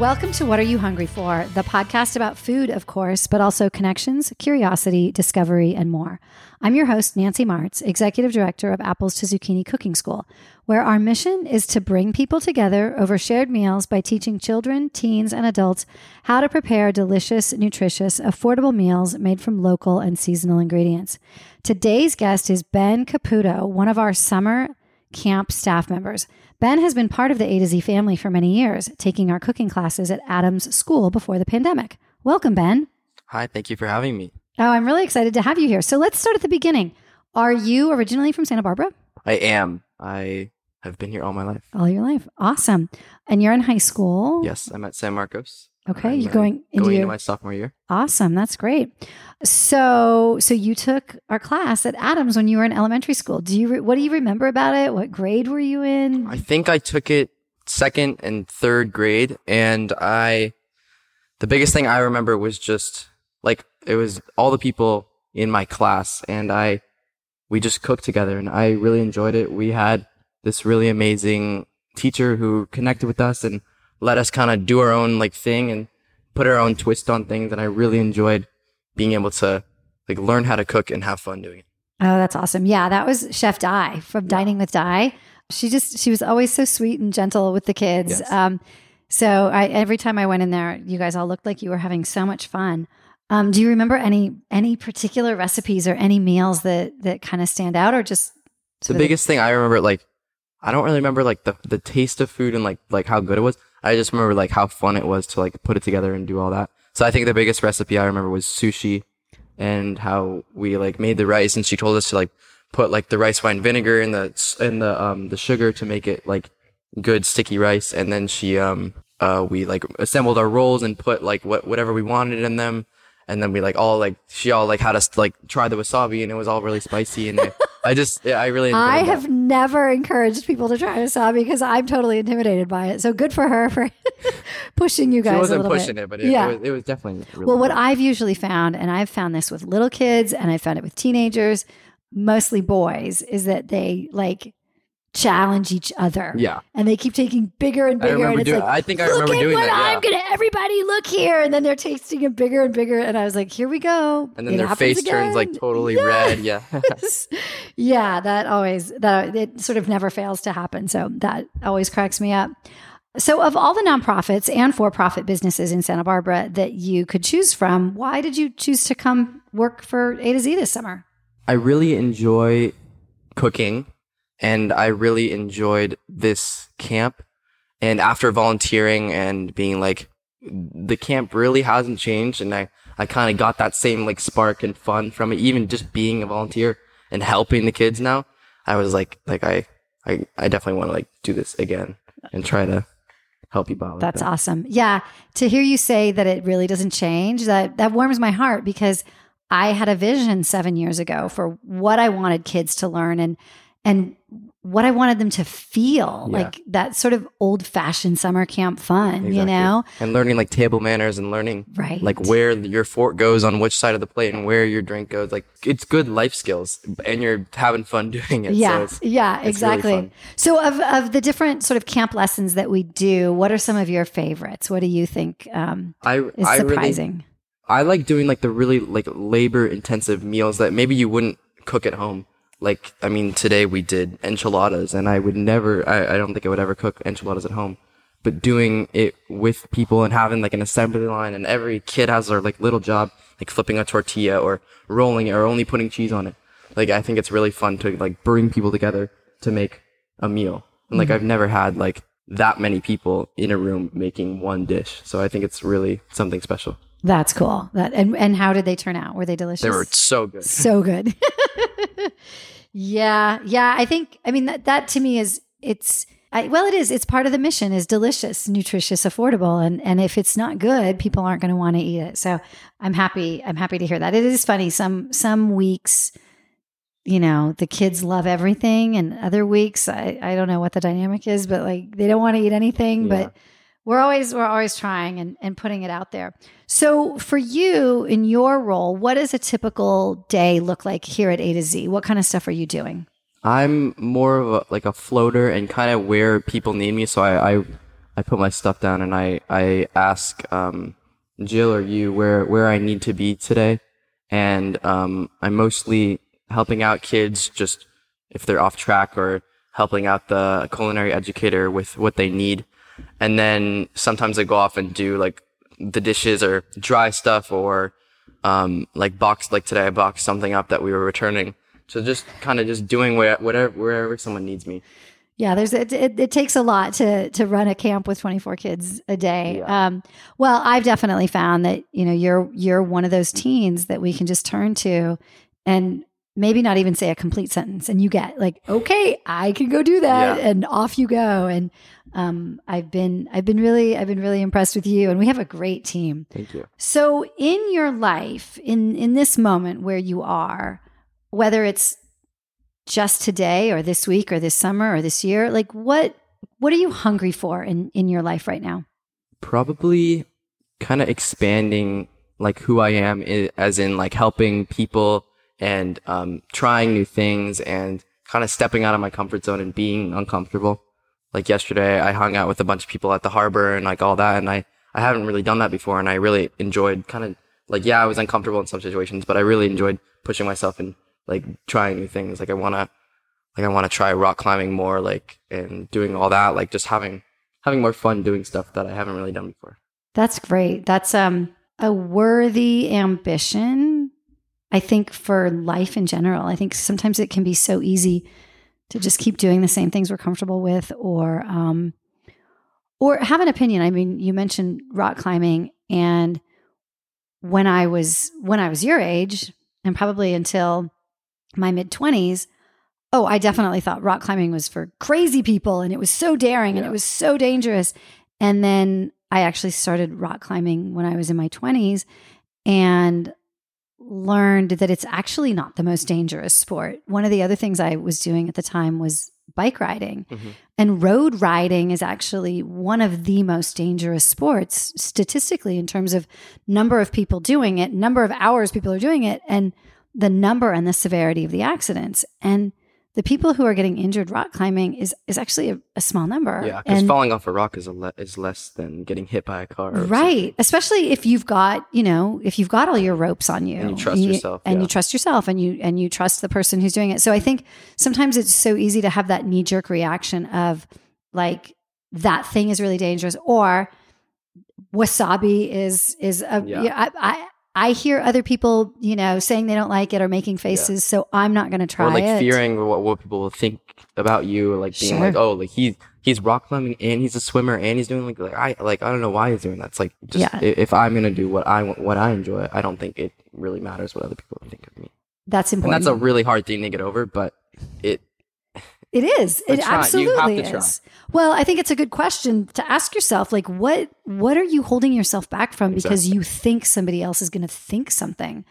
Welcome to What Are You Hungry For? The podcast about food, of course, but also connections, curiosity, discovery, and more. I'm your host, Nancy Martz, Executive Director of Apples to Zucchini Cooking School, where our mission is to bring people together over shared meals by teaching children, teens, and adults how to prepare delicious, nutritious, affordable meals made from local and seasonal ingredients. Today's guest is Ben Caputo, one of our summer camp staff members. Ben has been part of the A to Z family for many years, taking our cooking classes at Adams School before the pandemic. Welcome, Ben. Hi, thank you for having me. Oh, I'm really excited to have you here. So let's start at the beginning. Are you originally from Santa Barbara? I am. I have been here all my life. All your life. Awesome. And you're in high school? Yes, I'm at San Marcos. Okay, I'm, you're going into, going your, into my sophomore year. Awesome. That's great. So, so you took our class at Adams when you were in elementary school. Do you re- what do you remember about it? What grade were you in? I think I took it second and third grade, and I, the biggest thing I remember was just like it was all the people in my class, and I, we just cooked together, and I really enjoyed it. We had this really amazing teacher who connected with us and let us kind of do our own like thing and put our own twist on things, and I really enjoyed being able to like learn how to cook and have fun doing it. Oh, that's awesome. Yeah, that was Chef Di from Dining with Di. She just she was always so sweet and gentle with the kids. Yes. Um, so I every time I went in there, you guys all looked like you were having so much fun. Um, do you remember any any particular recipes or any meals that that kind of stand out, or just the sort of- biggest thing I remember, like, I don't really remember like the the taste of food and like like how good it was. I just remember like how fun it was to like put it together and do all that. So I think the biggest recipe I remember was sushi, and how we like made the rice, and she told us to like put like the rice wine vinegar in the in the um the sugar to make it like good sticky rice, and then she um uh we like assembled our rolls and put like what whatever we wanted in them. And then we like all like she all like had us like try the wasabi and it was all really spicy and I, I just yeah, I really I that. have never encouraged people to try wasabi because I'm totally intimidated by it. So good for her for pushing you guys She a wasn't little pushing bit. it, but it, yeah. it, was, it was definitely really Well, what. I've usually found, and I've found this with little kids and I've found it with teenagers, mostly boys, is that they like challenge each other. yeah. And they keep taking bigger and bigger. and it's doing. like, I think I look remember at doing what that. I'm gonna everybody look here. And then they're tasting it bigger and bigger. And I was like, here we go. and then It their face turns like totally Yeah. red. Yeah. yeah, that always that it sort of never fails to happen. So that always cracks me up. So, of all the nonprofits and for-profit businesses in Santa Barbara that you could choose from, why did you choose to come work for A to Z this summer? I really enjoy cooking, and I really enjoyed this camp. And after volunteering and being like, the camp really hasn't changed, and I I kind of got that same like spark and fun from it. Even just being a volunteer and helping the kids now, I was like like I I I definitely want to like do this again and try to help people out. That's that. awesome. Yeah, to hear you say that it really doesn't change, that that warms my heart because I had a vision 7 years ago for what I wanted kids to learn and and what I wanted them to feel, Yeah. like that sort of old-fashioned summer camp fun, you know? and learning like table manners and learning Right. like where your fork goes on which side of the plate and where your drink goes. Like it's good life skills, and you're having fun doing it. yeah, so it's, yeah, really exactly. fun. so, of of the different sort of camp lessons that we do, what are some of your favorites? What do you think um, I is I really surprising? I like doing like the really like labor intensive meals that maybe you wouldn't cook at home. Like I mean, today we did enchiladas, and I would never. I, I don't think I would ever cook enchiladas at home. But doing it with people and having like an assembly line, and every kid has their like little job, like flipping a tortilla or rolling it or only putting cheese on it. Like I think it's really fun to like bring people together to make a meal. And like mm-hmm. I've never had like that many people in a room making one dish. So I think it's really something special. That's cool. That and and how did they turn out? Were they delicious? They were so good. so good. yeah, yeah. I think. I mean that that to me is it's. I, well, it is. It's part of the mission. Is delicious, nutritious, affordable, and and if it's not good, people aren't going to want to eat it. So I'm happy. I'm happy to hear that. It is funny. Some some weeks, you know, the kids love everything, and other weeks, I I don't know what the dynamic is, but like they don't want to eat anything. Yeah. But we're always we're always trying and, and putting it out there. So for you in your role, what does a typical day look like here at A to Z? What kind of stuff are you doing? I'm more of a, like a floater and kind of where people need me. So I, I, I put my stuff down and I I ask um, Jill or you where where I need to be today, and um, I'm mostly helping out kids just if they're off track or helping out the culinary educator with what they need, and then sometimes I go off and do like the dishes or dry stuff or um, like box like today I boxed something up that we were returning. So just kind of just doing where, whatever wherever someone needs me. Yeah, there's it, it, it, takes a lot to to run a camp with 24 kids a day. Yeah. Um, well, I've definitely found that you know you're you're one of those teens that we can just turn to, and maybe not even say a complete sentence, and you get like, okay, I can go do that, yeah. and off you go. And um, I've been I've been really I've been really impressed with you, and we have a great team. Thank you. So in your life, in in this moment where you are, whether it's just today or this week or this summer or this year, like what what are you hungry for in in your life right now? Probably kind of expanding like who I am, as in like helping people and um, trying new things and kind of stepping out of my comfort zone and being uncomfortable like yesterday I hung out with a bunch of people at the harbor and like all that and I I haven't really done that before and I really enjoyed kind of like yeah I was uncomfortable in some situations but I really enjoyed pushing myself and like trying new things like I want to like I want to try rock climbing more like and doing all that like just having having more fun doing stuff that I haven't really done before. That's great. That's um a worthy ambition I think for life in general. I think sometimes it can be so easy to just keep doing the same things we're comfortable with or um, or have an opinion. I mean, you mentioned rock climbing and when I was when I was your age and probably until my mid 20s, oh, I definitely thought rock climbing was for crazy people and it was so daring yeah. and it was so dangerous. And then I actually started rock climbing when I was in my 20s and learned that it's actually not the most dangerous sport. One of the other things I was doing at the time was bike riding. Mm-hmm. And road riding is actually one of the most dangerous sports statistically in terms of number of people doing it, number of hours people are doing it, and the number and the severity of the accidents. And the people who are getting injured rock climbing is is actually a, a small number. Yeah, because falling off a rock is a le- is less than getting hit by a car. Right, especially if you've got you know if you've got all your ropes on you and you trust and you, yourself and yeah. you trust yourself and you and you trust the person who's doing it. So I think sometimes it's so easy to have that knee jerk reaction of like that thing is really dangerous or wasabi is is a yeah. I, I I hear other people, you know, saying they don't like it or making faces, yeah. so I'm not going to try or like it. fearing what, what people will think about you, like being sure. like, oh, like he's he's rock climbing and he's a swimmer and he's doing like, like I like I don't know why he's doing that. It's like just yeah. if I'm going to do what I what I enjoy, I don't think it really matters what other people think of me. That's important. And that's a really hard thing to get over, but it it is. It try. absolutely is. Well, I think it's a good question to ask yourself like what what are you holding yourself back from exactly. because you think somebody else is going to think something.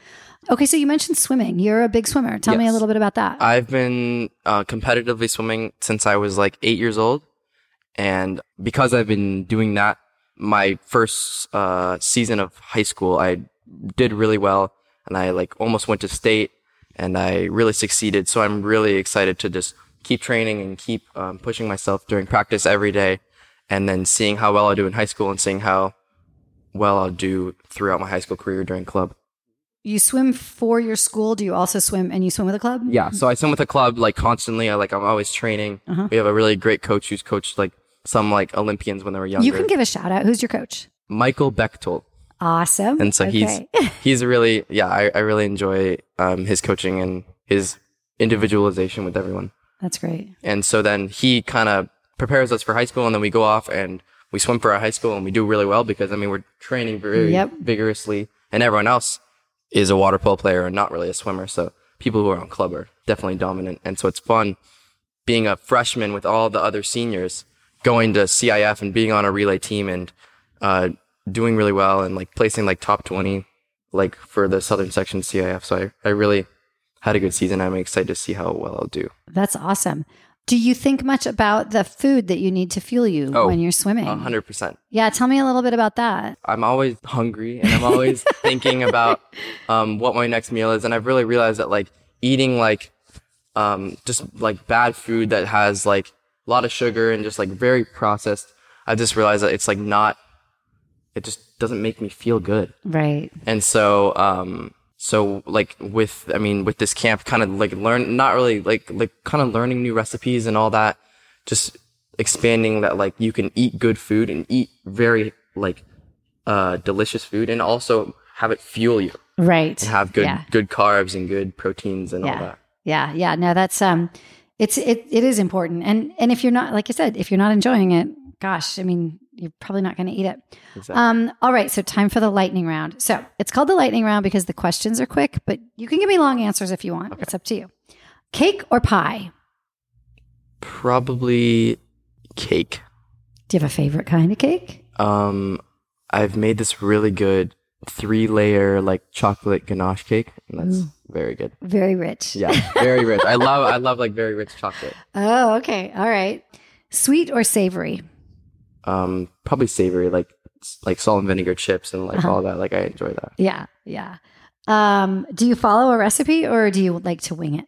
Okay, so you mentioned swimming. You're a big swimmer. Tell yes. me a little bit about that. I've been uh, competitively swimming since I was like 8 years old. And because I've been doing that my first uh, season of high school, I did really well and I like almost went to state and I really succeeded. So I'm really excited to just keep training and keep um, pushing myself during practice every day, and then seeing how well I do in high school and seeing how well I'll do throughout my high school career during club. You swim for your school. Do you also swim and you swim with a club? Yeah, so I swim with a club like constantly. I like I'm always training. Uh-huh. We have a really great coach who's coached like some like Olympians when they were younger. You can give a shout out. Who's your coach? Michael Bechtold. Awesome. And so okay. he's he's really yeah I, I really enjoy um, his coaching and his individualization with everyone. That's great. And so then he kind of prepares us for high school, and then we go off and we swim for our high school, and we do really well because I mean we're training very yep. vigorously, and everyone else is a water polo player and not really a swimmer. So people who are on club are definitely dominant, and so it's fun being a freshman with all the other seniors going to CIF and being on a relay team and uh, doing really well and like placing like top 20 like for the southern section CIF. So I, I really had a good season. I'm excited to see how well I'll do. That's awesome. Do you think much about the food that you need to fuel you oh, when you're swimming? 100%. Yeah, tell me a little bit about that. I'm always hungry and I'm always thinking about um, what my next meal is. And I've really realized that like eating like um, just like bad food that has like a lot of sugar and just like very processed, I just realized that it's like not. It just doesn't make me feel good. Right. And so, um, so like with, I mean, with this camp, kind of like learn, not really like, like kind of learning new recipes and all that, just expanding that like you can eat good food and eat very like, uh, delicious food and also have it fuel you Right. and have good, Yeah. good carbs and good proteins and all that. Yeah. Yeah. No, that's um it's it it is important. And and if you're not like I said, if you're not enjoying it, gosh, I mean, you're probably not going to eat it. Exactly. Um, all right, so time for the lightning round. So it's called the lightning round because the questions are quick, but you can give me long answers if you want. It's up to you. Cake or pie? Probably cake. Do you have a favorite kind of cake? Um, I've made this really good three layer like chocolate ganache cake, and that's very good. Very rich. Yeah, very rich. I love I love like very rich chocolate. Oh, okay. All right. Sweet or savory? Um, probably savory, like like salt and vinegar chips and like Uh-huh. all that. Like I enjoy that. Yeah, yeah. Um, do you follow a recipe or do you like to wing it?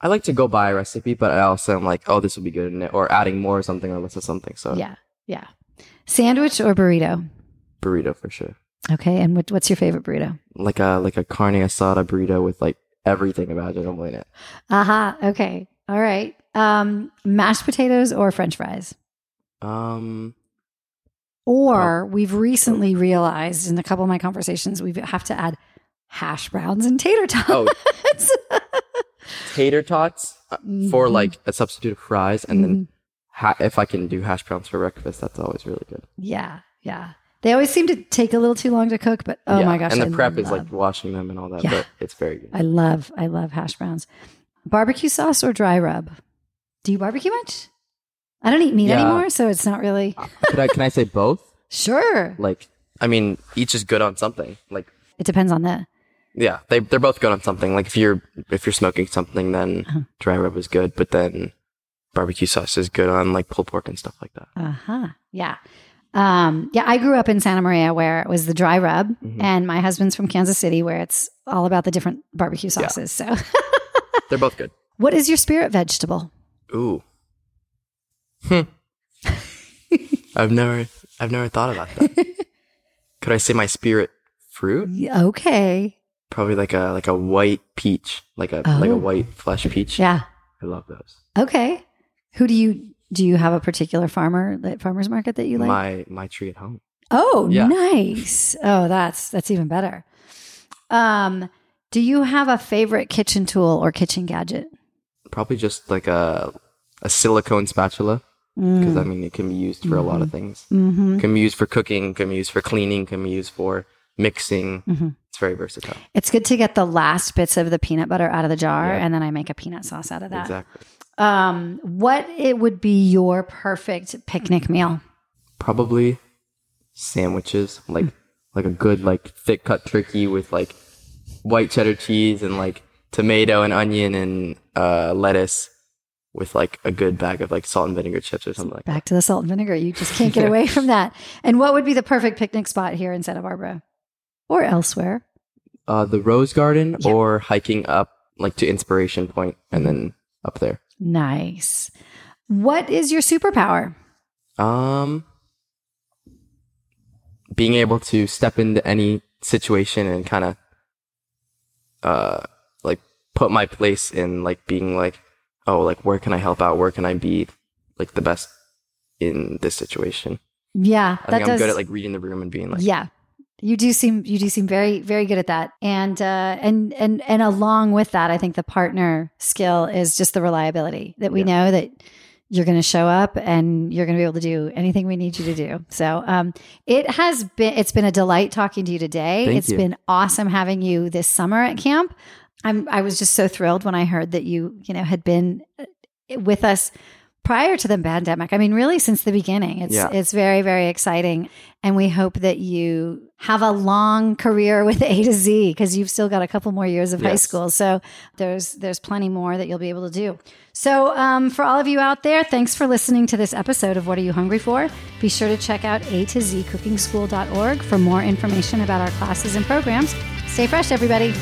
I like to go by a recipe, but I also am like, oh, this will be good in it, or adding more or something or less of something. So Yeah, yeah. Sandwich or burrito? burrito for sure. Okay, and what, what's your favorite burrito? Like a like a carne asada burrito with like everything imaginable in it. Aha. Okay. All right. Um, mashed potatoes or French fries? Um, Or we've recently realized in a couple of my conversations we have to add hash browns and tater tots. Oh. tater tots uh, for Mhm. like a substitute of fries, and then Mhm. ha- if I can do hash browns for breakfast, that's always really good. yeah, yeah. They always seem to take a little too long to cook, but oh Yeah, my gosh! And the I prep is like washing them and all that, Yeah. but it's very good. I love, I love hash browns. Barbecue sauce or dry rub? Do you barbecue much? I don't eat meat Yeah. anymore, so it's not really Could I can I say both? sure. Like, I mean, each is good on something. Like, It depends on the yeah, they they're both good on something. Like if you're if you're smoking something, then Uh-huh. dry rub is good, but then barbecue sauce is good on like pulled pork and stuff like that. Uh huh. Yeah. Um, yeah, I grew up in Santa Maria where it was the dry rub, Mhm. and my husband's from Kansas City where it's all about the different barbecue sauces. So, They're both good. what is your spirit vegetable? Ooh. Hmm. I've never I've never thought about that. Could I say my spirit fruit? Y- Okay. Probably like a like a white peach, like a like Oh. a white flesh peach. Yeah. I love those. Okay. Who do you do? You have a particular farmer, that farmers market that you like? My my tree at home. oh, Yeah. nice. Oh, that's that's even better. Um, do you have a favorite kitchen tool or kitchen gadget? Probably just like a a silicone spatula because Mm. I mean it can be used for a lot of things. Mm-hmm. It can be used for cooking, can be used for cleaning, can be used for mixing. Mhm. It's very versatile. It's good to get the last bits of the peanut butter out of the jar, Yeah. and then I make a peanut sauce out of that. Exactly. Um, what it would be your perfect picnic meal? Probably sandwiches, like like a good like thick cut turkey with like white cheddar cheese and like tomato and onion and uh, lettuce with like a good bag of like salt and vinegar chips or something like that. Back to the salt and vinegar. You just can't get Yeah. away from that. And what would be the perfect picnic spot here in Santa Barbara or elsewhere? Uh, the Rose Garden Yeah. or hiking up like to Inspiration Point and then up there. Nice. What is your superpower? Um, being able to step into any situation and kind of, uh, like put my place in like being like, oh, like where can I help out? Where can I be like the best in this situation? Yeah, I that think does. I'm good at like reading the room and being like, yeah, you do seem you do seem very very good at that. And uh, and and and along with that, I think the partner skill is just the reliability that we Yeah. know that you're going to show up and you're going to be able to do anything we need you to do. So um, it has been it's been a delight talking to you today. Thank It's you. been awesome having you this summer at camp. I'm I was just so thrilled when I heard that you you know had been uh, with us prior to the pandemic. I mean, really since the beginning. It's Yeah. it's very very exciting, and we hope that you have a long career with A to Z because you've still got a couple more years of high school. So there's there's plenty more that you'll be able to do. So um, for all of you out there, thanks for listening to this episode of What Are You Hungry For? Be sure to check out A to Z Cooking School.org for more information about our classes and programs. Stay fresh, everybody.